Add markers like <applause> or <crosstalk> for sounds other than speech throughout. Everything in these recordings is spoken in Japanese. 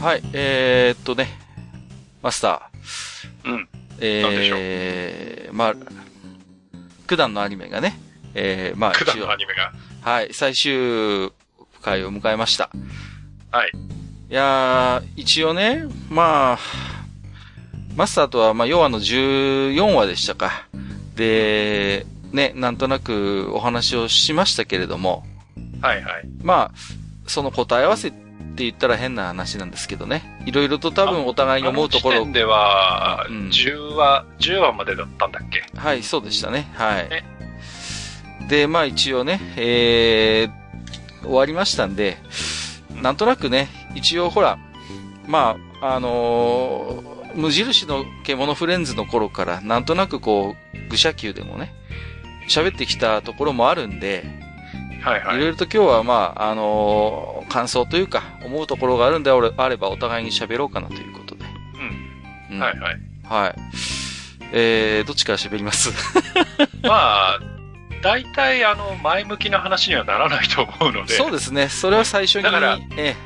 はい、えー、っとね、マスター。うん。えー、まあ、九段のアニメがね、えー、まあ、九段のアニメが。はい、最終回を迎えました。はい。いやー、一応ね、まあ、マスターとは、まあ、要はの14話でしたか。で、ね、なんとなくお話をしましたけれども、はいはい。まあ、その答え合わせって言ったら変な話なんですけどね。いろいろと多分お互いに思うところあの時点、では、うん10話、10話までだったんだっけ？はい、そうでしたね。はいね。で、まあ一応ね、えー、終わりましたんで、なんとなくね、一応ほら、まあ、あのー無印の獣フレンズの頃から、なんとなくこう、愚者級でもね、喋ってきたところもあるんで、はいはいい。ろいろと今日はまあ、あのー感想というか、思うところがあるんであればお互いに喋ろうかなということで。うんはいはい。はい。えー、どっちから喋ります？<laughs> まあ、大体、あの、前向きな話にはならないと思うので。そうですね。それは最初に、だからえ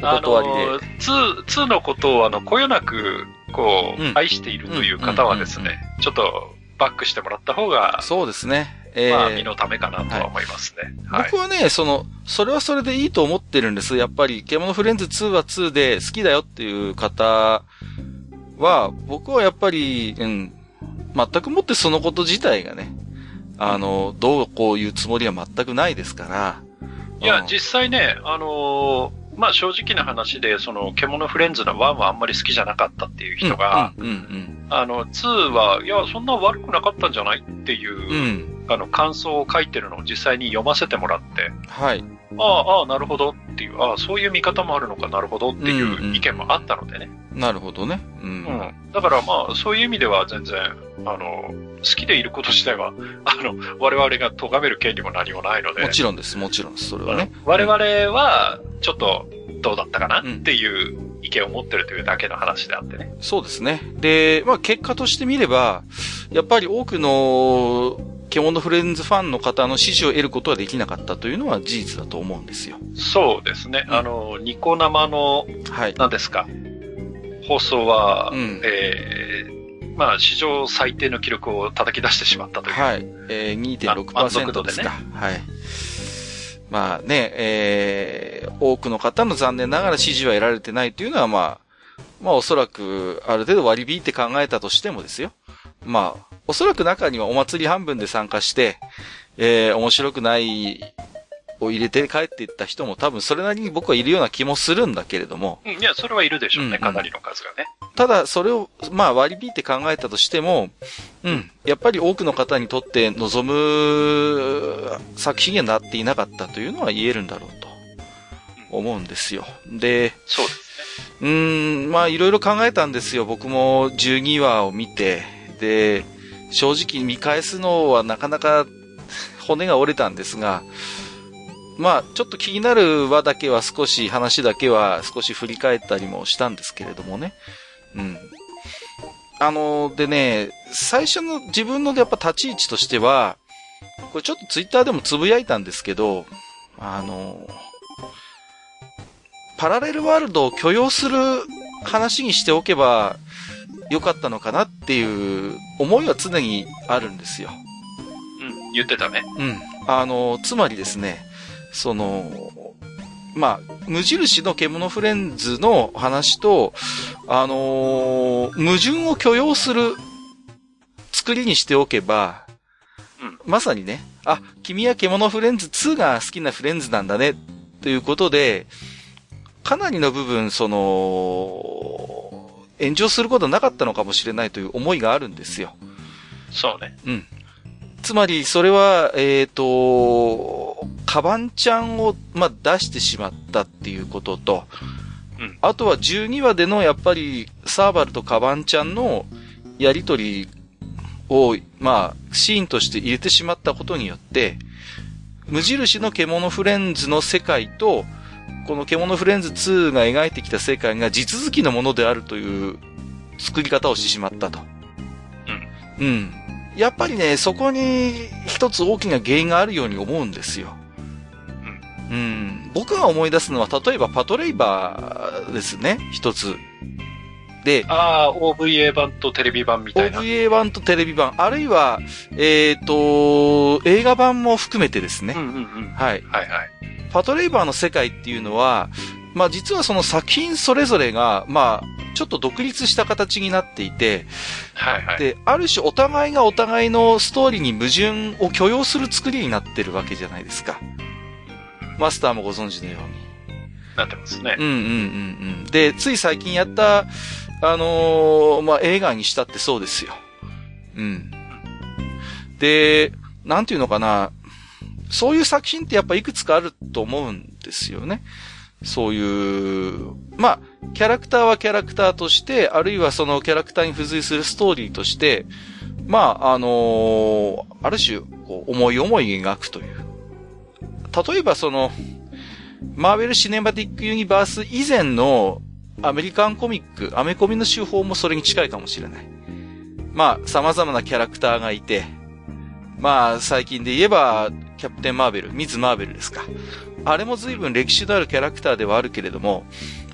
え、おあ断りので。、2、2のことを、あの、こよなく、こう、うん愛しているという方はですうんうんね、ちょっと、バックしてもらった方が、そうですね。ええまあ、身のためかなとは思いますね。はい。僕はね、その、それはそれでいいと思ってるんです。やっぱり、獣フレンズ2は2で好きだよっていう方は、僕はやっぱり、うん、全くもってそのこと自体がね、あの、どうこういうつもりは全くないですから。いやうん、実際ね、あのーまあ正直な話で、その、獣フレンズの1はあんまり好きじゃなかったっていう人が、あの、2は、いや、そんな悪くなかったんじゃないっていう、うん。うん。あの、感想を書いてるのを実際に読ませてもらって、はい。ああ、ああ、なるほどっていう、ああ、そういう見方もあるのかなるほどっていんうんう意見もあったのでね。なるほどね。う。うんん。だからまあ、そういう意味では全然、あの、好きでいること自体は、<laughs> あの、我々が咎める権利も何もないので。もちろんです、もちろんです。それはね。我々は、ちょっと、どうだったかなうんっていう意見を持ってるというだけの話であってね。そうですね。で、まあ結果として見れば、やっぱり多くの、獣フレンズファンの方の支持を得ることはできなかったというのは事実だと思うんですよ。そうですね。うんあの、ニコ生の、はい。何ですか、放送は、うんえーまあ、史上最低の記録を叩き出してしまったという。はい。えー、まあ満足度2.6%ですか。はい。まあね、えー、多くの方の残念ながら支持は得られてないというのはまあ、まあおそらくある程度割り引いて考えたとしてもですよ。まあ、おそらく中にはお祭り半分で参加して、えー、面白くないを入れて帰っていった人も多分それなりに僕はいるような気もするんだけれども、うんいや、それはいるでしょうね、うんうんかなりの数がね。ただ、それを、まあ割り引いて考えたとしても、うん、やっぱり多くの方にとって望む作品にはなっていなかったというのは言えるんだろうと思うんですよ。で、そうですうーん、まあいろいろ考えたんですよ。僕も12話を見て、で、正直見返すのはなかなか骨が折れたんですが、まあちょっと気になる話だけは少し、話だけは少し振り返ったりもしたんですけれどもね。うん。あの、でね、最初の自分のやっぱ立ち位置としては、これちょっとツイッターでもつぶやいたんですけど、あの、パラレルワールドを許容する話にしておけばよかったのかなっていう思いは常にあるんですよ。うん、言ってたね。うん。あの、つまりですね、その、まあ、無印の獣フレンズの話と、あのー矛盾を許容する作りにしておけば、うんまさにね、あ、君は獣フレンズ2が好きなフレンズなんだね、ということで、かなりの部分、その、炎上することなかったのかもしれないという思いがあるんですよ。そうね。うん。つまり、それは、えっ、と、カバンちゃんを、まあ、出してしまったっていうことと、うんあとは12話での、やっぱり、サーバルとカバンちゃんのやりとりを、まあ、シーンとして入れてしまったことによって、無印の獣フレンズの世界と、この獣フレンズ2が描いてきた世界が地続きのものであるという作り方をしてしまったと。うん。うん。やっぱりね、そこに一つ大きな原因があるように思うんですよ。うん。僕が思い出すのは、例えばパトレイバですね、一つ。で、ああ、OVA 版とテレビ版みたいな。OVA 版とテレビ版、あるいは、えっ、と、映画版も含めてですね。うんうんうん。はい。はいはい。パトレイバーの世界っていうのは、まあ実はその作品それぞれが、まあ、ちょっと独立した形になっていて、はいはい。で、ある種お互いがお互いのストーリーに矛盾を許容する作りになってるわけじゃないですか。マスターもご存知のように。なってますねうん。うんうんうん。で、つい最近やった、あのーまあ、映画にしたってそうですよ。うん。で、なんていうのかな。そういう作品ってやっぱいくつかあると思うんですよね。そういう、まあ、キャラクターはキャラクターとして、あるいはそのキャラクターに付随するストーリーとして、まあ、あのーある種、こう、思い思い描くという。例えばその、マーベル・シネマティック・ユニバース以前のアメリカンコミック、アメコミの手法もそれに近いかもしれない。まあ、様々なキャラクターがいて、まあ、最近で言えば、キャプテン・マーベル、ミズ・マーベルですか。あれも随分歴史のあるキャラクターではあるけれども、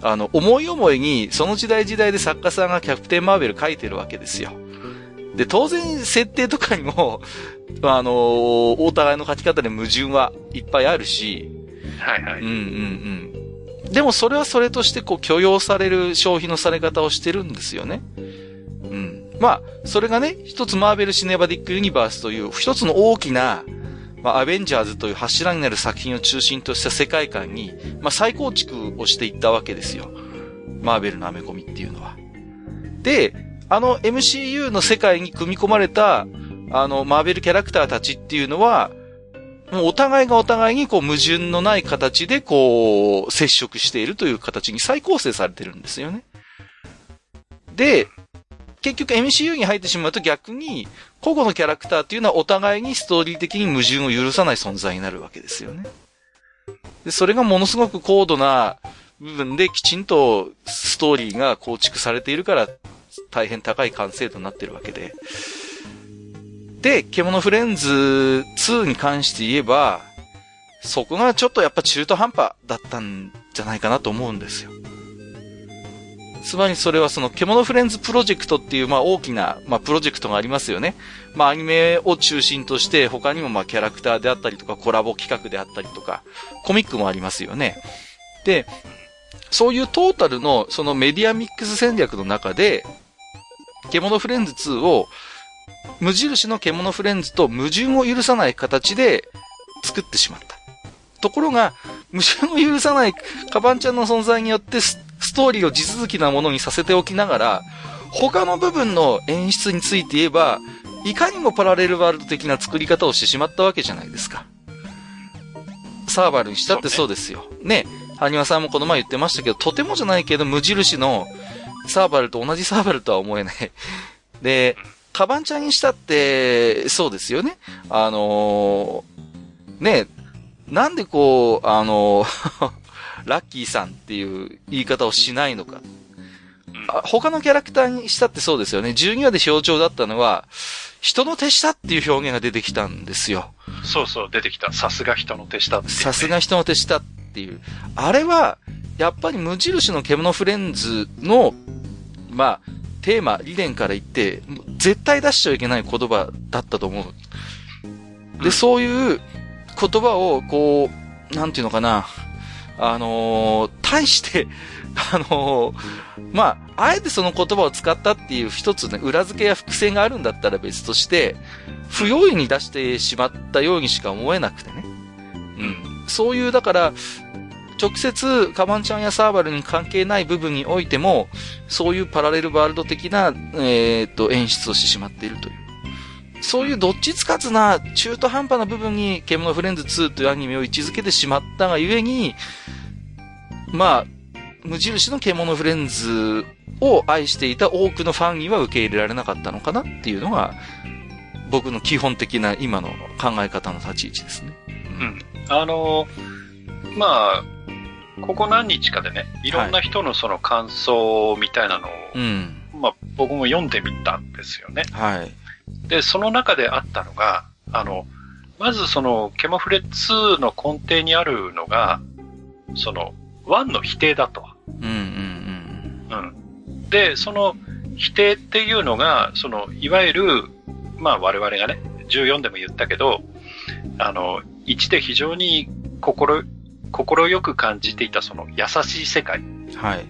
あの、思い思いに、その時代時代で作家さんがキャプテン・マーベル書いてるわけですよ。で、当然、設定とかにも、あのお互いの書き方で矛盾はいっぱいあるし、はいはい。うんうんうん。でもそれはそれとしてこう許容される消費のされ方をしてるんですよね。うん。まあ、それがね、一つマーベル・シネバディック・ユニバースという一つの大きな、まあ、アベンジャーズという柱になる作品を中心とした世界観に、まあ、再構築をしていったわけですよ。マーベルのアメコミっていうのは。で、あの MCU の世界に組み込まれた、あの、マーベルキャラクターたちっていうのは、もうお互いがお互いにこう矛盾のない形でこう接触しているという形に再構成されてるんですよね。で、結局 MCU に入ってしまうと逆に、個々のキャラクターっていうのはお互いにストーリー的に矛盾を許さない存在になるわけですよね。で、それがものすごく高度な部分できちんとストーリーが構築されているから大変高い完成度になってるわけで。で、獣フレンズ2に関して言えば、そこがちょっとやっぱ中途半端だったんじゃないかなと思うんですよ。つまりそれはその獣フレンズプロジェクトっていうまあ大きなまあプロジェクトがありますよね。まあアニメを中心として他にもまあキャラクターであったりとかコラボ企画であったりとかコミックもありますよね。で、そういうトータルのそのメディアミックス戦略の中で獣フレンズ2を無印の獣フレンズと矛盾を許さない形で作ってしまった。ところが、矛盾を許さないカバンちゃんの存在によってスストーリーを地続きなものにさせておきながら、他の部分の演出について言えば、いかにもパラレルワールド的な作り方をしてしまったわけじゃないですか。サーバルにしたってそうですよ。ね。ハニワさんもこの前言ってましたけど、とてもじゃないけど、無印のサーバルと同じサーバルとは思えない。<laughs> で、カバンちゃんにしたって、そうですよね。あのーね、なんでこう、あのーラッキーさんっていう言い方をしないのか。あ他のキャラクターにしたってそうですよね。12話で象徴だったのは、人の手下っていう表現が出てきたんですよ。そうそう、出てきた。さすが人の手下ってね、さすが人の手下っていう。あれは、やっぱり無印の獣フレンズの、まあ、テーマ、理念から言って、絶対出しちゃいけない言葉だったと思う。で、うんそういう言葉を、こう、なんていうのかな、あのー対して、<laughs> あのーまあ、あえてその言葉を使ったっていう一つね、裏付けや伏線があるんだったら別として、不用意に出してしまったようにしか思えなくてね。うん。そういう、だから、直接、カバンちゃんやサーバルに関係ない部分においても、そういうパラレルワールド的な、えーっと、演出をしてしまっているという。そういうどっちつかずな中途半端な部分に、獣フレンズ2というアニメを位置づけてしまったがゆえに、まあ、無印の獣フレンズを愛していた多くのファンには受け入れられなかったのかなっていうのが、僕の基本的な今の考え方の立ち位置ですね。うん。あのーまあ、ここ何日かでね、いろんな人のその感想みたいなのを、うん。まあ僕も読んでみたんですよね。はい。で、その中であったのが、あの、まずその、ケモフレ2の根底にあるのが、その、1の否定だと。うんうんうん。で、その否定っていうのが、その、いわゆる、まあ我々がね、14でも言ったけど、あの、1で非常に心、心よく感じていたその優しい世界。はい。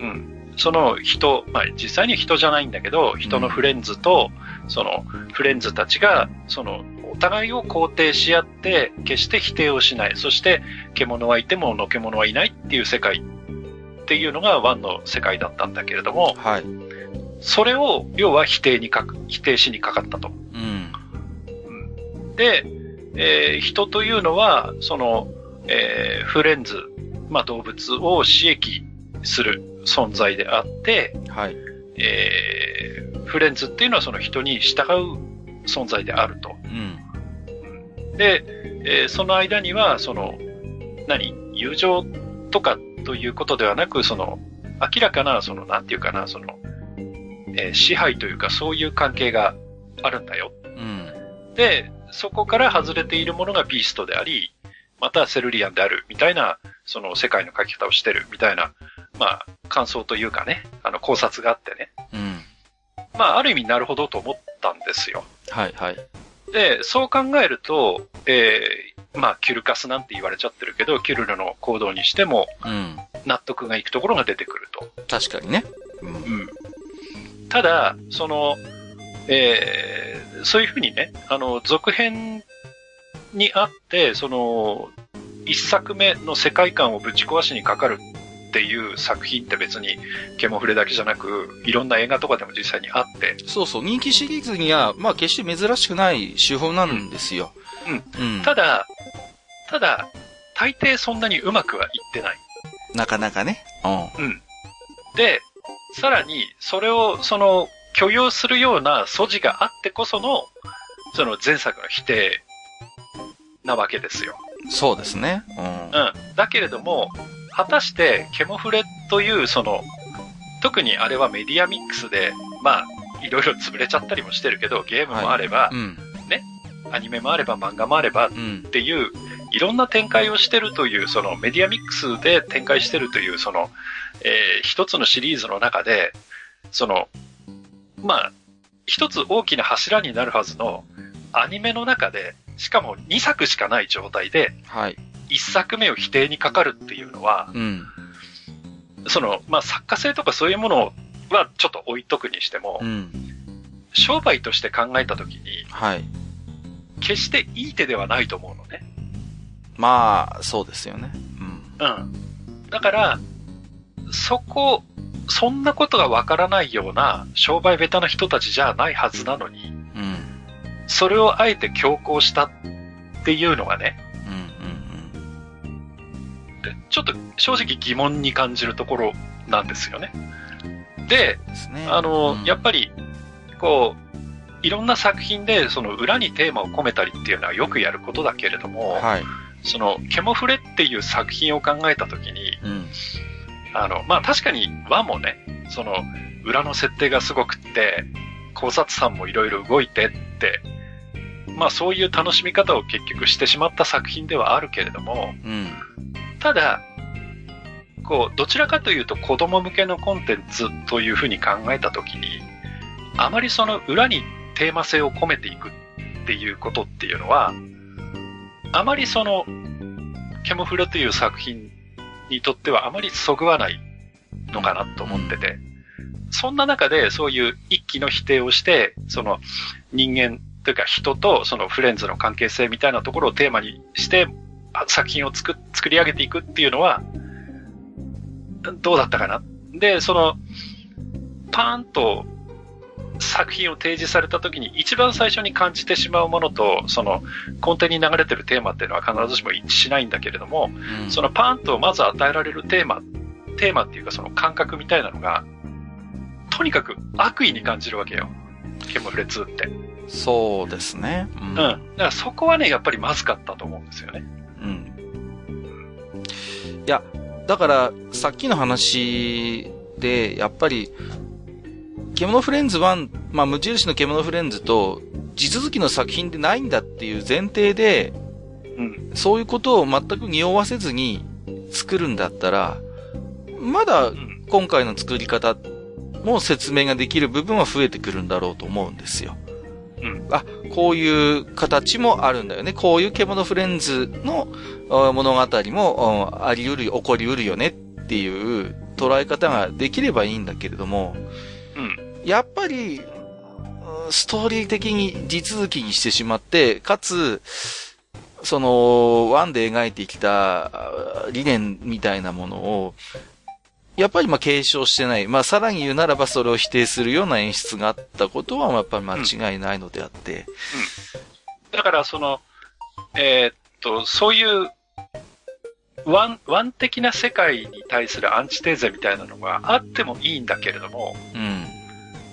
うん。その人、まあ実際に人じゃないんだけど、人のフレンズと、そのフレンズたちが、その、お互いを肯定し合って、決して否定をしない。そして、獣はいてものけ者はいないっていう世界っていうのがワンの世界だったんだけれども、はい。それを、要は否定にかく、否定しにかかったと。うん。で、えー人というのは、その、えーフレンズ、まあ動物を刺激する存在であって、はい。えーフレンズっていうのはその人に従う存在であると。うん。で、えーその間には、その、何？友情とかということではなく、その、明らかな、その、なんていうかな、その、えー支配というかそういう関係があるんだよ。うん。で、そこから外れているものがビーストであり、またセルリアンであるみたいな、その世界の書き方をしてるみたいな、まあ、感想というかね、あの考察があってね。うん。まあ、ある意味なるほどと思ったんですよ。はい。はい。で、そう考えると、えーまあ、キュルカスなんて言われちゃってるけど、キュルルの行動にしてもうん。納得がいくところが出てくると。確かにね。うん。うん。ただ、その、えーそういうふうにね、あの、続編にあって、その、一作目の世界観をぶち壊しにかかるっていう作品って別に、ケモフレだけじゃなく、いろんな映画とかでも実際にあって、そうそう。人気シリーズには、まあ決して珍しくない手法なんですよ。うん。うん。ただ、ただ、大抵そんなにうまくはいってない。なかなかね。うん。で、さらに、それを、その、許容するような素地があってこその、その前作の否定なわけですよ。そうですね。うん。うん。だけれども、果たして、ケモフレという、その、特にあれはメディアミックスで、まあ、いろいろ潰れちゃったりもしてるけど、ゲームもあればう、ん。アニメもあれば、漫画もあればっうん。ていう、いろんな展開をしてるという、そのメディアミックスで展開してるという、その、えー一つのシリーズの中で、その、まあ、一つ大きな柱になるはずのアニメの中で、しかも2作しかない状態で、はい。1作目を否定にかかるっていうのは、うん。その、まあ、作家性とかそういうものはちょっと置いとくにしてもう、ん。商売として考えたときに、はい。決していい手ではないと思うのね。まあ、そうですよね。うん。うん。だから、そこ、そんなことがわからないような商売下手な人たちじゃないはずなのに、うん。それをあえて強行したっていうのがね、うん。うん。でちょっと正直疑問に感じるところなんですよね。で。あの、うんやっぱり、こう、いろんな作品でその裏にテーマを込めたりっていうのはよくやることだけれども、はい。その、ケモフレっていう作品を考えたときに、うん。あの、まあ、確かに1もね、その、裏の設定がすごくって、考察さんもいろいろ動いてって、まあそういう楽しみ方を結局してしまった作品ではあるけれども、うん。ただ、こう、どちらかというと子供向けのコンテンツというふうに考えたときに、あまりその裏にテーマ性を込めていくっていうことっていうのは、あまりその、ケモフレという作品にとってはあまりそぐわないのかなと思ってて、そんな中でそういう一気の否定をして、その人間というか人とそのフレンズの関係性みたいなところをテーマにしてあ作品を作作り上げていくっていうのは、どうだったかな？で、その、パーンと作品を提示された時に一番最初に感じてしまうものと、その根底に流れてるテーマっていうのは必ずしも一致しないんだけれども、うん。そのパーンとまず与えられるテーマ、テーマっていうかその感覚みたいなのが、とにかく悪意に感じるわけよ。ケモフレ2って。そうですね。ううん。だからそこはね、やっぱりまずかったと思うんですよね。うん。いや、だから、さっきの話で、やっぱり、獣フレンズ1、まあ、無印の獣フレンズと、地続きの作品でないんだっていう前提で、うん。そういうことを全く匂わせずに作るんだったら、まだうん。今回の作り方も説明ができる部分は増えてくるんだろうと思うんですよ。うん。あ、こういう形もあるんだよね。こういう獣フレンズのあ物語もああり得る、起こり得るよねっていう捉え方ができればいいんだけれども、うん。やっぱり、うんストーリー的に地続きにしてしまって、かつ、その、 one で描いてきたあ理念みたいなものを、やっぱりまあ継承してない。まあさらに言うならばそれを否定するような演出があったことはやっぱり間違いないのであって。だから、その、えーっと、そういう、 one、one 的な世界に対するアンチテーゼみたいなのがあってもいいんだけれども、うん。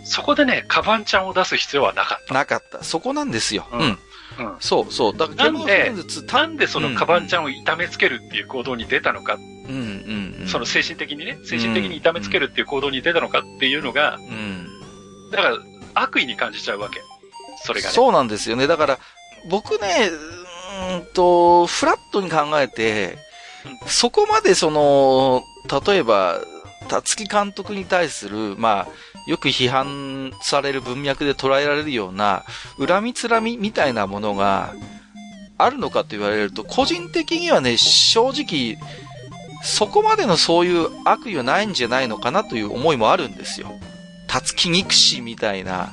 そこでね、カバンちゃんを出す必要はなかっなかった。そこなんですよ。ううんん。た。うん。そうそう。だから、なんでゲームオブフレンズ2なんでそのカバンちゃんを痛めつけるっていう行動に出たのか、うんうんうん。その精神的にね、精神的に痛めつけるっていう行動に出たのかっていうのが、うん。だから悪意に感じちゃうわけ。それがね。そうなんですよね。だから、僕ね、うーんと、フラットに考えて、そこまでその、例えば、辰木監督に対する、まあ、よく批判される文脈で捉えられるような、恨みつらみみたいなものがあるのかと言われると、個人的にはね、正直、そこまでのそういう悪意はないんじゃないのかなという思いもあるんですよ。辰木憎しみたいな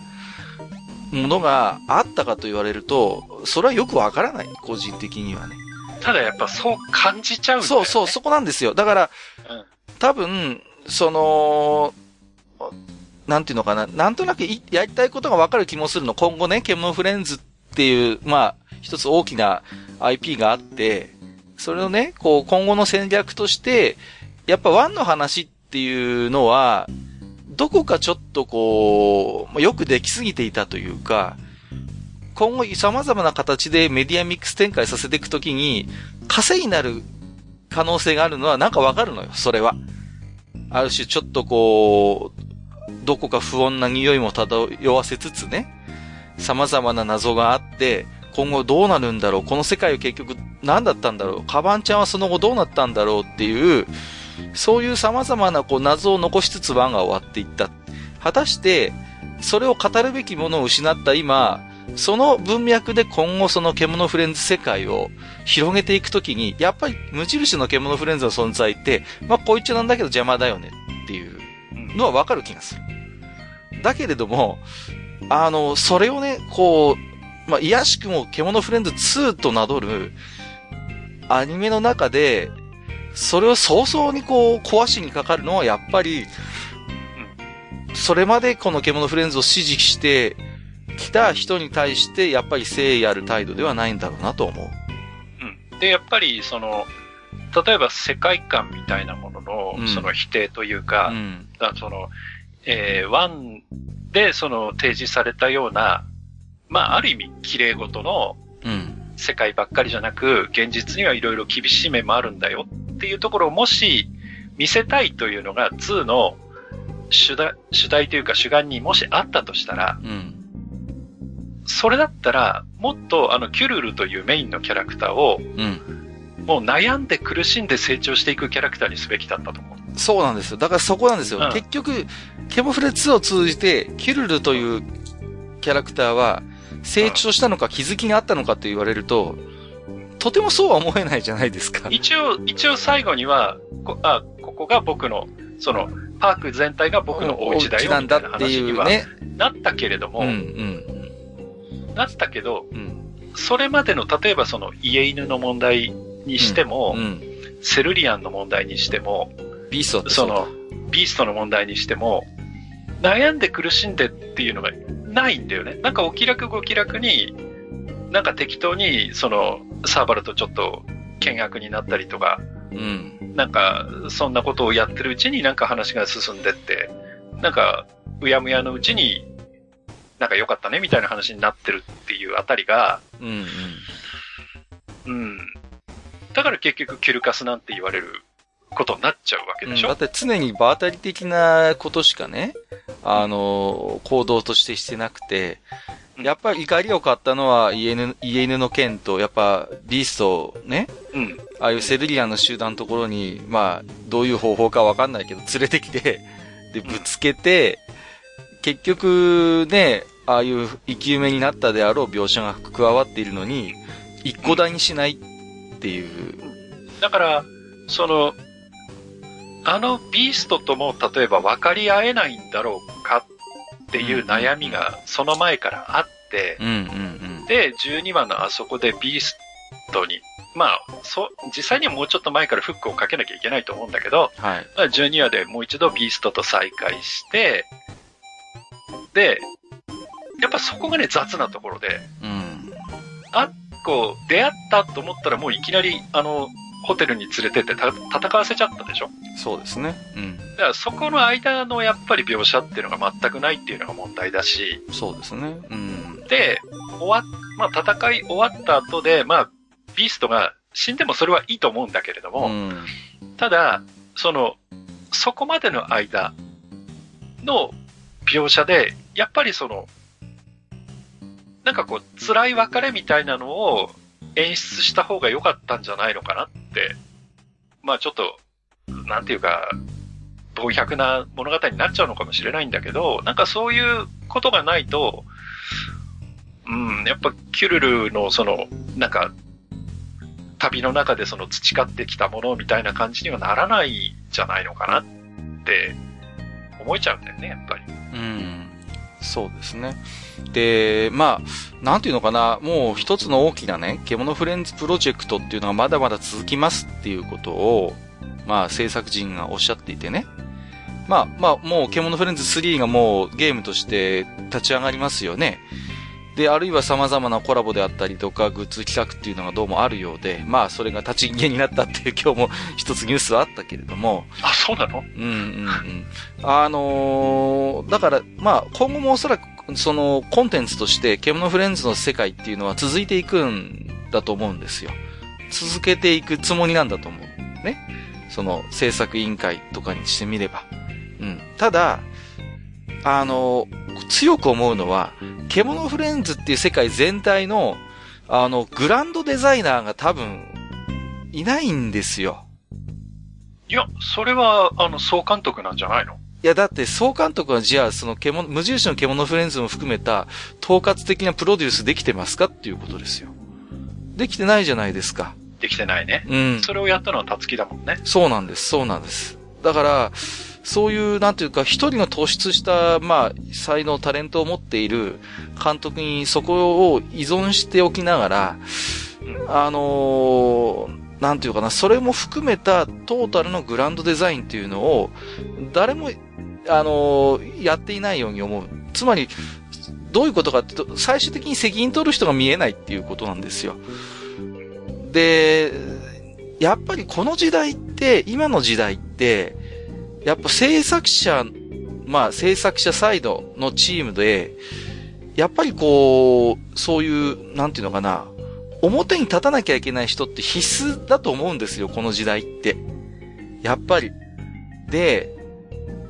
ものがあったかと言われると、それはよくわからない、個人的にはね。ただやっぱそう感じちゃうね。そうそう、そこなんですよ。だから、うん多分、その、なんていうのかな、なんとなくやりたいことがわかる気もするの。今後ね、ケモンフレンズっていう、まあ、一つ大きな IP があって、それをね、こう、今後の戦略として、やっぱワンの話っていうのは、どこかちょっとこう、よくできすぎていたというか、今後様々な形でメディアミックス展開させていくときに、稼ぎになる可能性があるのはなんかわかるのよ、それは。ある種ちょっとこう、どこか不穏な匂いも漂わせつつね、様々な謎があって、今後どうなるんだろうこの世界は結局何だったんだろうカバンちゃんはその後どうなったんだろうっていう、そういう様々なこう謎を残しつつワンが終わっていった。果たして、それを語るべきものを失った今、その文脈で今後その獣フレンズ世界を広げていくときに、やっぱり無印の獣フレンズの存在って、まあこいつなんだけど邪魔だよねっていうのはわかる気がする。だけれども、あの、それをね、こう、まあ、いやしくも獣フレンズ2と名乗るアニメの中で、それを早々にこう壊しにかかるのはやっぱり、それまでこの獣フレンズを支持してきた人に対してやっぱり誠意ある態度ではないんだろうなと思う。うん。で、やっぱりその、例えば世界観みたいなもののうん、その否定というか、うん。その、えー、ワンでその提示されたような、まあ、ある意味、綺麗事のうん。世界ばっかりじゃなく、現実にはいろいろ厳しい面もあるんだよっていうところをもし見せたいというのが2の主題主題というか主眼にもしあったとしたら、うん。それだったら、もっとあの、キュルルというメインのキャラクターを、うん。もう悩んで苦しんで成長していくキャラクターにすべきだったと思う。そうなんですよ。だからそこなんですよ。うん結局、ケモフレ2を通じて、キュルルというキャラクターは、成長したのか気づきがあったのかと言われると、とてもそうは思えないじゃないですか。一応、一応最後には、こあ、ここが僕の、その、パーク全体が僕のお家だよ、なんだってい話にはうね。なったけれども、うん、うん、なったけど、うん。それまでの、例えばその家犬の問題にしても、うん。セルリアンの問題にしても、ビーストその、ビーストの問題にしても、悩んで苦しんでっていうのがないんだよね。なんかお気楽ご気楽に、なんか適当に、その、サーバルとちょっと見学になったりとか、うん。なんか、そんなことをやってるうちになんか話が進んでって、なんか、うやむやのうちに、なんか良かったねみたいな話になってるっていうあたりが、うん、うん。うん。だから結局キュルカスなんて言われることになっちゃうわけでしょ、だって常に場当たり的なことしかね、あの、行動としてしてなくて、うん。やっぱり怒りを買ったのは家犬、家犬の件と、やっぱビーストね、うん。ああいうセルリアンの集団のところに、まあ、どういう方法かわかんないけど、連れてきて、で、ぶつけて、結局、ね、ああいう生き埋めになったであろう描写が加わっているのに、一個台にしないっていう。だから、その、あのビーストとも例えば分かり合えないんだろうかっていう悩みがその前からあって、うんうんで、12話のあそこでビーストに、まあ、そう、実際にはもうちょっと前からフックをかけなきゃいけないと思うんだけど、うん。はい。まあ12話でもう一度ビーストと再会して、で、やっぱそこがね、雑なところで、うん。こう、出会ったと思ったらもういきなり、あの、ホテルに連れてってた戦わせちゃったでしょ？そうですね。うん。だからそこの間のやっぱり描写っていうのが全くないっていうのが問題だし、そうですね。うん。で、終わっ、まあ戦い終わった後で、まあ、ビーストが死んでもそれはいいと思うんだけれども、うん。ただ、その、そこまでの間の描写で、やっぱりその、なんかこう、辛い別れみたいなのを演出した方が良かったんじゃないのかなって、まあちょっと、なんていうか、同百な物語になっちゃうのかもしれないんだけど、なんかそういうことがないと、うん、やっぱキュルルのその、なんか、旅の中でその培ってきたものみたいな感じにはならないんじゃないのかなって思えちゃうんだよね、やっぱり。うん。そうですね。で、まあ、なんていうのかな、もう一つの大きなね、獣フレンズプロジェクトっていうのがまだまだ続きますっていうことを、まあ、制作陣がおっしゃっていてね。まあ、まあ、もう、獣フレンズ3がもうゲームとして立ち上がりますよね。で、あるいは様々なコラボであったりとか、グッズ企画っていうのがどうもあるようで、まあ、それが立ち消えになったっていう今日も一つニュースはあったけれども、あ、そうなの？うんうんうん。あのーだから、まあ、今後もおそらく、その、コンテンツとして、獣フレンズの世界っていうのは続いていくんだと思うんですよ。続けていくつもりなんだと思う。ね。その、制作委員会とかにしてみれば。うん。ただ、あのー強く思うのは、獣フレンズっていう世界全体の、あの、グランドデザイナーが多分、いないんですよ。いや、それは、あの、総監督なんじゃないの？いや、だって、総監督はじゃあ、その獣、無印の獣フレンズも含めた、統括的なプロデュースできてますかっていうことですよ。できてないじゃないですか。できてないね。うん。それをやったのはたつきだもんね。そうなんです、そうなんです。だから、そういう、なんていうか、一人の突出した、まあ、才能、タレントを持っている監督にそこを依存しておきながら、あのーなんていうかな、それも含めたトータルのグランドデザインっていうのを、誰も、あのやっていないように思う。つまり、どういうことかってと、最終的に責任取る人が見えないっていうことなんですよ。で、やっぱりこの時代って、今の時代って、やっぱ制作者、まあ制作者サイドのチームで、やっぱりこう、そういう、なんていうのかな、表に立たなきゃいけない人って必須だと思うんですよ、この時代って。やっぱり。で、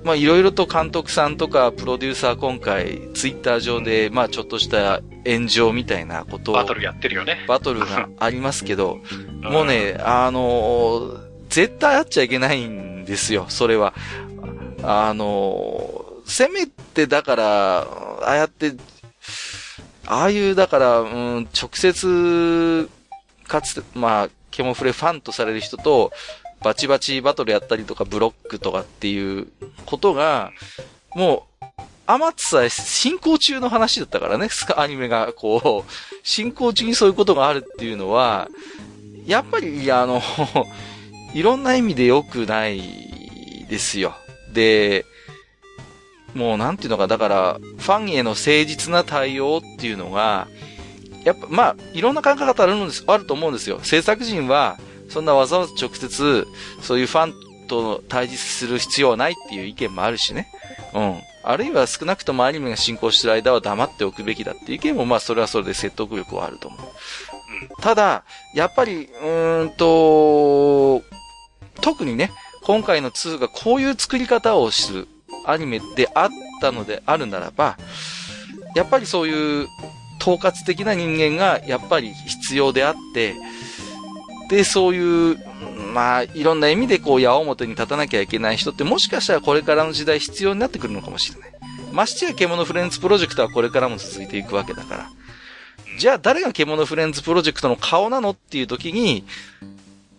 まあいろいろと監督さんとかプロデューサー今回、ツイッター上で、まあちょっとした炎上みたいなことを、バトルやってるよね。バトルがありますけど、<laughs> んもう、ね、あのー絶対あっちゃいけないんですよ、それは。あのせめてだから、ああやって、ああいう、だから、うん、直接、かつて、まあ、ケモフレファンとされる人と、バチバチバトルやったりとか、ブロックとかっていうことが、もう、あまつさえ進行中の話だったからね、<laughs> アニメが、こう、進行中にそういうことがあるっていうのは、やっぱり、あの、いろんな意味で良くないですよ。で、もうなんていうのか、だから、ファンへの誠実な対応っていうのが、やっぱ、まあ、いろんな考え方あるんです、あると思うんですよ。制作陣は、そんなわざわざ直接、そういうファンと対峙する必要はないっていう意見もあるしね。うん。あるいは少なくともアニメが進行してる間は黙っておくべきだっていう意見も、まあ、それはそれで説得力はあると思う。ただ、やっぱり、うーんと、特にね、今回の2がこういう作り方をするアニメであったのであるならば、やっぱりそういう統括的な人間がやっぱり必要であって、で、そういう、まあ、いろんな意味でこう、矢面に立たなきゃいけない人って、もしかしたらこれからの時代必要になってくるのかもしれない。ましてや獣フレンズプロジェクトはこれからも続いていくわけだから。じゃあ誰が獣フレンズプロジェクトの顔なのっていう時に、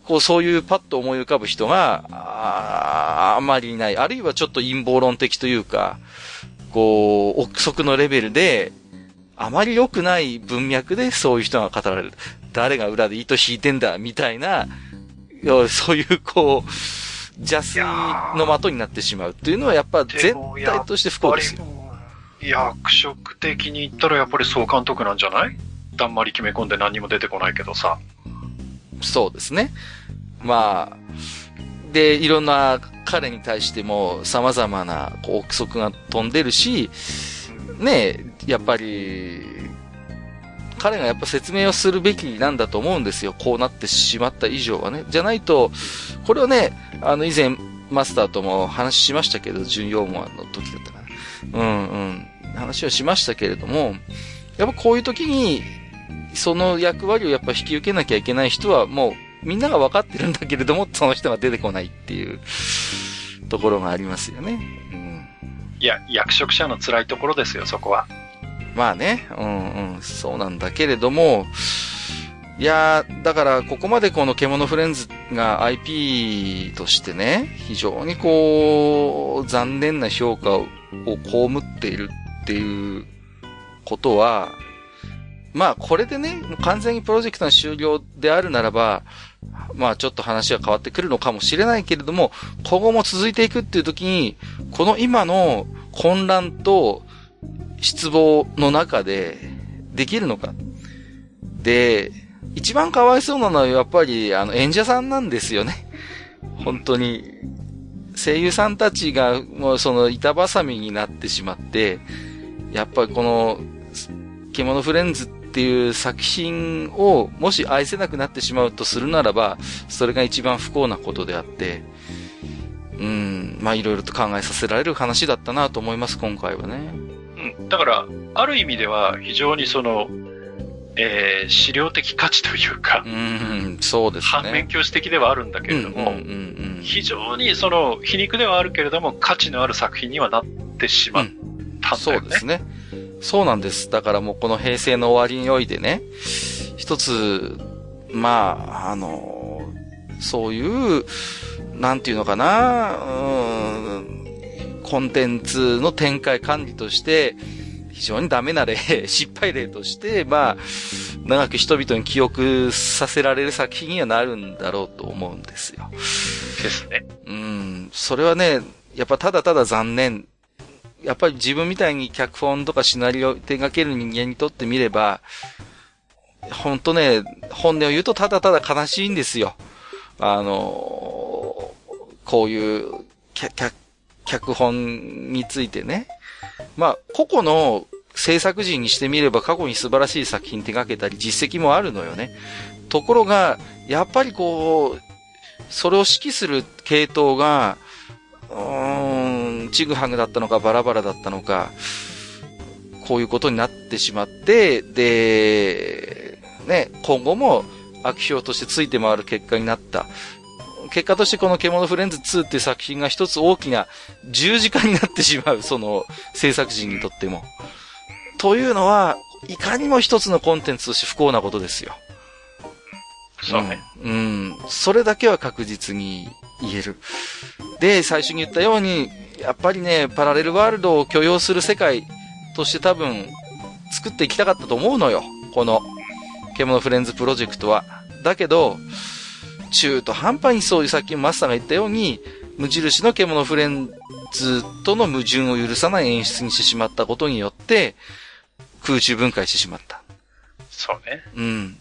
こうそういうパッと思い浮かぶ人が、ああまりいない。あるいはちょっと陰謀論的というか、こう、憶測のレベルで、あまり良くない文脈でそういう人が語られる。誰が裏で糸引いてんだ、みたいな、そういうこう、邪推の的になってしまうっていうのはやっぱ全体として不幸ですよ。役職的に言ったらやっぱり総監督なんじゃない？だんまり決め込んで何も出てこないけどさ。そうですね。まあ、で、いろんな彼に対しても様々な憶測が飛んでるし、ねやっぱり、彼がやっぱ説明をするべきなんだと思うんですよ。こうなってしまった以上はね。じゃないと、これをね、あの以前マスターとも話しましたけど、準用門の時だったかな。うんうん。話をしましたけれども、やっぱこういう時に、その役割をやっぱ引き受けなきゃいけない人はもうみんなが分かってるんだけれども、その人が出てこないっていうところがありますよね。うん。いや、役職者の辛いところですよ、そこは。まあね、うんうん、そうなんだけれども、いやだからここまでこの獣フレンズが IP としてね、非常にこう、残念な評価を被っているっていうことは、まあこれでね、完全にプロジェクトの終了であるならば、まあちょっと話は変わってくるのかもしれないけれども、今後も続いていくっていう時に、この今の混乱と失望の中でできるのか。で、一番かわいそうなのはやっぱりあの演者さんなんですよね。本当に。声優さんたちがもうその板挟みになってしまって、やっぱりこの、獣フレンズっていう作品をもし愛せなくなってしまうとするならば、それが一番不幸なことであって、うん、まあいろいろと考えさせられる話だったなと思います、今回はね。うん。だから、ある意味では非常にその、えー、資料的価値というか、うん、そうですね。反面教師的ではあるんだけれども、非常にその皮肉ではあるけれども価値のある作品にはなってしまったんだよね。うん、そうですね。そうなんです。だからもうこの平成の終わりにおいてね、一つ、まあ、あの、そういう、なんていうのかな、うん、コンテンツの展開管理として、非常にダメな例、<laughs> 失敗例として、まあ、長く人々に記憶させられる作品にはなるんだろうと思うんですよ。ですね。うん。それはね、やっぱただただ残念。やっぱり自分みたいに脚本とかシナリオを手掛ける人間にとってみれば、ほんとね、本音を言うとただただ悲しいんですよ。あの、こういう、脚脚本についてね。まあ、個々の制作人にしてみれば過去に素晴らしい作品手掛けたり実績もあるのよね。ところが、やっぱりこう、それを指揮する系統が、う、ちぐはぐだったのかバラバラだったのか、こういうことになってしまって、で、ね、今後も悪評としてついて回る結果になった。結果としてこの獣フレンズ2っていう作品が一つ大きな十字架になってしまう、その制作陣にとっても。というのは、いかにも一つのコンテンツとして不幸なことですよ。そうね。うん。うん。それだけは確実に言える。で、最初に言ったように、やっぱりね、パラレルワールドを許容する世界として多分、作っていきたかったと思うのよ。この、獣フレンズプロジェクトは。だけど、中途半端にそういうさっきマスターが言ったように、無印の獣フレンズとの矛盾を許さない演出にしてしまったことによって、空中分解してしまった。そうね。うん。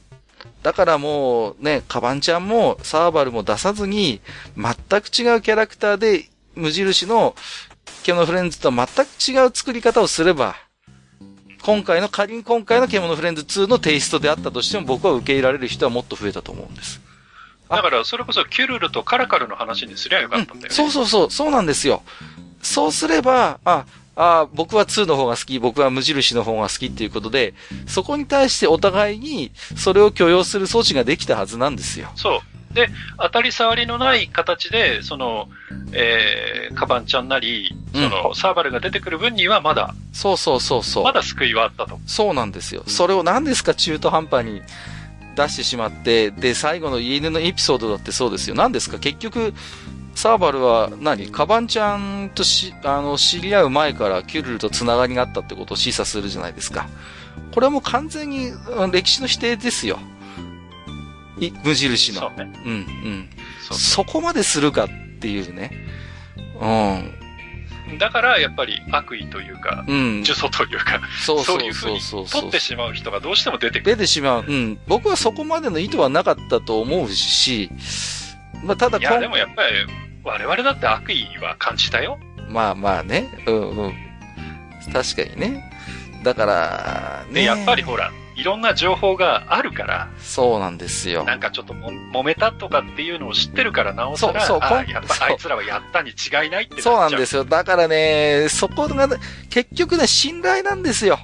だからもうね、カバンちゃんもサーバルも出さずに、全く違うキャラクターで、無印の獣フレンズと全く違う作り方をすれば、今回の、仮に今回の獣フレンズ2のテイストであったとしても僕は受け入れられる人はもっと増えたと思うんです。だから、それこそキュルルとカラカルの話にすりゃよかったんだよね、うん。そうそうそう、そうなんですよ。そうすれば、あ、ああ、僕は2の方が好き、僕は無印の方が好きっていうことで、そこに対してお互いにそれを許容する措置ができたはずなんですよ。そう。で、当たり障りのない形で、その、えー、カバンちゃんなり、その、サーバルが出てくる分にはまだ、そうそうそうそう。まだ救いはあったと。そうなんですよ。それを何ですか中途半端に出してしまって、で、最後の家犬のエピソードだってそうですよ。何ですか？結局、サーバルは何？カバンちゃんとし、あの、知り合う前からキュルルと繋がりがあったってことを示唆するじゃないですか。これはもう完全にうん歴史の否定ですよ。い無印の。そうね。うん、うん。そうそこまでするかっていうね。うん。だから、やっぱり悪意というか、うん。呪詛というか、そうそういうふうにそうそうそう取ってしまう人がどうしても出てくる。出てしまう。うん。僕はそこまでの意図はなかったと思うし、まあ、ただいや、でもやっぱり、我々だって悪意は感じたよ。まあまあね。うんうん。確かにね。だから、ね。で、やっぱりほら、いろんな情報があるから、そうなんですよ。なんかちょっとも揉めたとかっていうのを知ってるから、なおさら、そうそうあやっぱあいつらはやったに違いないってそうなんですよ。だからね、そこがね、結局ね、信頼なんですよ。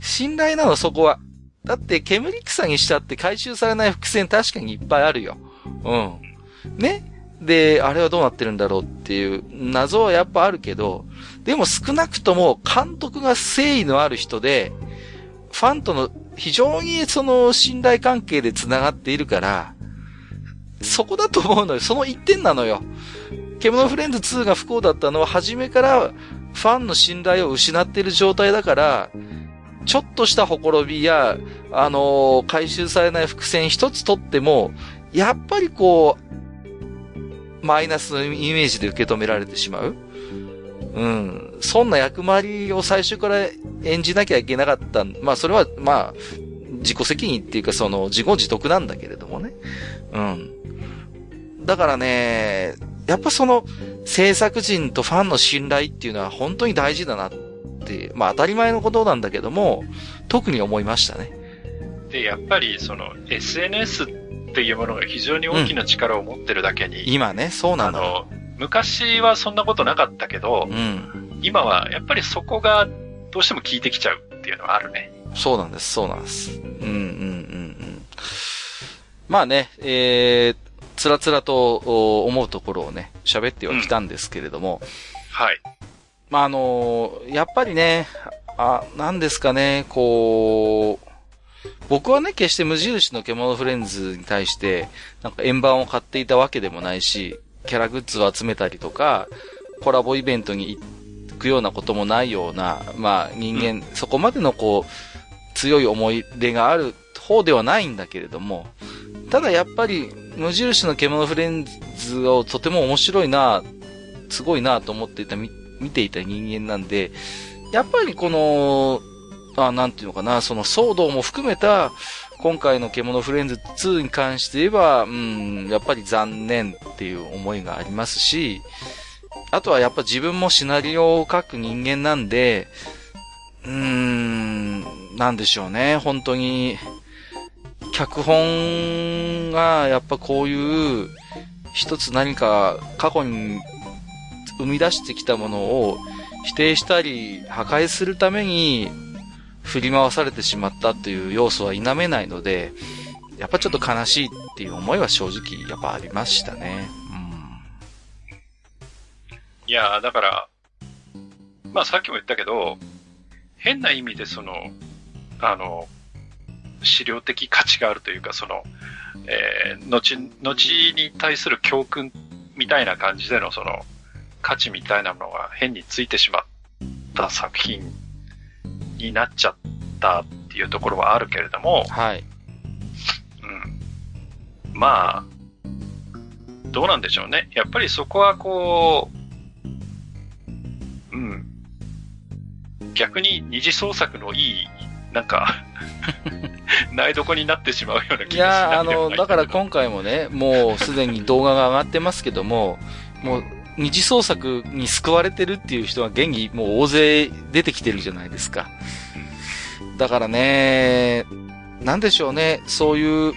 信頼なの、そこは。だって、煙草にしたって回収されない伏線確かにいっぱいあるよ。うん。ね？で、あれはどうなってるんだろうっていう謎はやっぱあるけど、でも少なくとも監督が誠意のある人で、ファンとの非常にその信頼関係で繋がっているから、そこだと思うのよ。その一点なのよ。獣フレンズ2が不幸だったのは初めからファンの信頼を失っている状態だから、ちょっとしたほころびや、あのー回収されない伏線一つ取っても、やっぱりこう、マイナスのイメージで受け止められてしまう。うん。そんな役回りを最初から演じなきゃいけなかった。まあそれは、まあ、自己責任っていうかその自業自得なんだけれどもね。うん。だからね、やっぱその制作人とファンの信頼っていうのは本当に大事だなって、まあ当たり前のことなんだけども、特に思いましたね。で、やっぱりその SNS っていうものが非常に大きな力を持ってるだけに、今ね、そうなあ。の、昔はそんなことなかったけどう、ん。今はやっぱりそこがどうしても効いてきちゃうっていうのはあるね。そうなんです、そうなんです。うん、うん、うん、うん。まあね、えー、つらつらとお思うところをね、喋ってはきたんですけれども、はい。まあ、あのーやっぱりね、あ、なんですかね、こう、僕はね、決して無印の獣フレンズに対して、なんか円盤を買っていたわけでもないし、キャラグッズを集めたりとか、コラボイベントに行くようなこともないような、まあ人間、そこまでのこう、強い思い出がある方ではないんだけれども、ただやっぱり無印の獣フレンズをとても面白いな、すごいなと思っていた、み見ていた人間なんで、やっぱりこの、あ、なんていうのかな、その騒動も含めた、今回の獣フレンズ2に関して言えば、うん、やっぱり残念っていう思いがありますし、あとはやっぱ自分もシナリオを書く人間なんで、うーん、なんでしょうね、本当に、脚本がやっぱこういう、一つ何か過去に生み出してきたものを否定したり破壊するために振り回されてしまったという要素は否めないので、やっぱちょっと悲しいっていう思いは正直やっぱありましたね。うんいやだから、まあさっきも言ったけど、変な意味でその、あの、資料的価値があるというか、その、えー、後、後に対する教訓みたいな感じでのその、価値みたいなものが変についてしまった作品になっちゃったっていうところはあるけれどもうん。、はい。うん。まあ、どうなんでしょうね。やっぱりそこはこう、うん。逆に二次創作のいい、なんか、ないどこになってしまうような気がしいやー、あの、だから今回もね、もうすでに動画が上がってますけども、もう二次創作に救われてるっていう人が現にもう大勢出てきてるじゃないですか。だからね、なんでしょうね、そういう、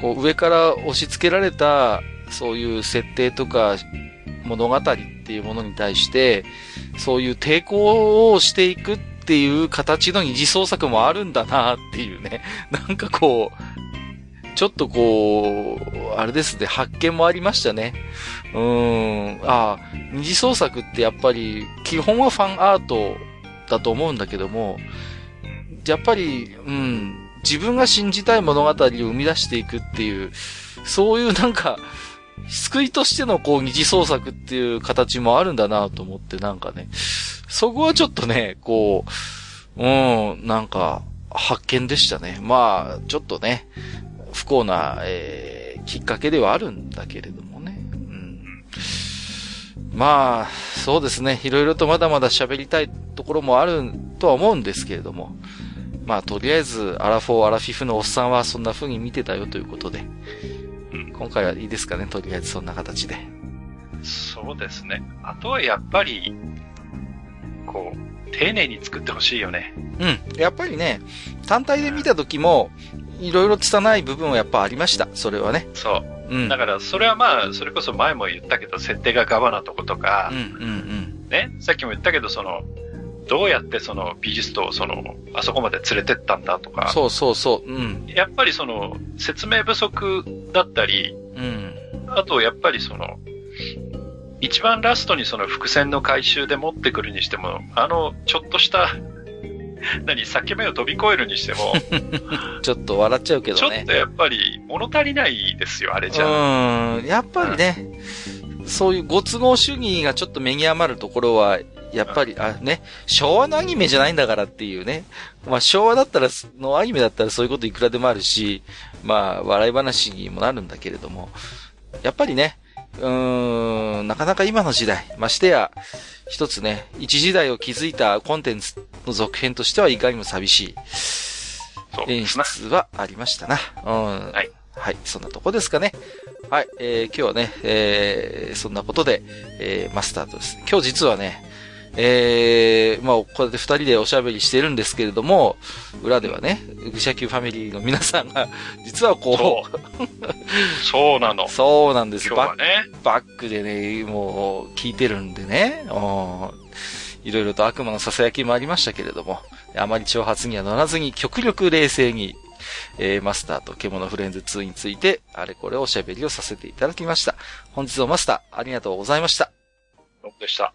こう上から押し付けられた、そういう設定とか物語っていうものに対して、そういう抵抗をしていくっていう形の二次創作もあるんだなっていうね。<laughs> なんかこう、ちょっとこう、あれですね、発見もありましたね。うーん、ああ、二次創作ってやっぱり、基本はファンアートだと思うんだけども、やっぱり、うん、自分が信じたい物語を生み出していくっていう、そういうなんか、救いとしてのこう二次創作っていう形もあるんだなと思ってなんかね、そこはちょっとね、こう、うん、なんか、発見でしたね。まあ、ちょっとね、不幸な、えー、きっかけではあるんだけれども。まあ、そうですね。いろいろとまだまだ喋りたいところもあるとは思うんですけれども。まあ、とりあえず、アラフォー、アラフィフのおっさんはそんな風に見てたよということで。今回はいいですかね、とりあえずそんな形で。そうですね。あとはやっぱり、こう、丁寧に作ってほしいよね。うん。やっぱりね、単体で見た時も、いろいろ拙い部分はやっぱありました。それはね。そう。うん。だから、それはまあ、それこそ前も言ったけど、設定がガバなとことか。ね、さっきも言ったけど、その、どうやってその美術とその、あそこまで連れてったんだとか。そうそうそう。うん。やっぱりその、説明不足だったり、うん。あと、やっぱりその、一番ラストにその伏線の回収で持ってくるにしても、あの、ちょっとした <laughs> 何、裂け目を飛び越えるにしても <laughs> ちょっと笑っちゃうけどね。ちょっとやっぱり物足りないですよ、あれじゃ。うん、やっぱりね、うん、そういうご都合主義がちょっと目に余るところはやっぱり、あ、ね、昭和のアニメじゃないんだからっていうね。まあ昭和だったら、のアニメだったらそういうこといくらでもあるし、まあ笑い話にもなるんだけれども、やっぱりね、うーん、なかなか今の時代、ましてや、一つね、一時代を築いたコンテンツの続編としてはいかにも寂しい演出はありましたな。うん。はい。はい、そんなとこですかね。はい、えー、今日はね、えー、そんなことで、えー、マスターとですね、今日実はね、えー、まあ、こうやって二人でおしゃべりしてるんですけれども、裏ではね、愚者級ファミリーの皆さんが、<laughs> 実はこう、そうなの。<laughs> そうなんですよ。ね。バックでね、もう、聞いてるんでね、いろいろと悪魔の囁きもありましたけれども、あまり挑発には乗らずに、極力冷静に、えー、マスターと獣フレンズ2について、あれこれおしゃべりをさせていただきました。本日のマスター、ありがとうございました。どうでした。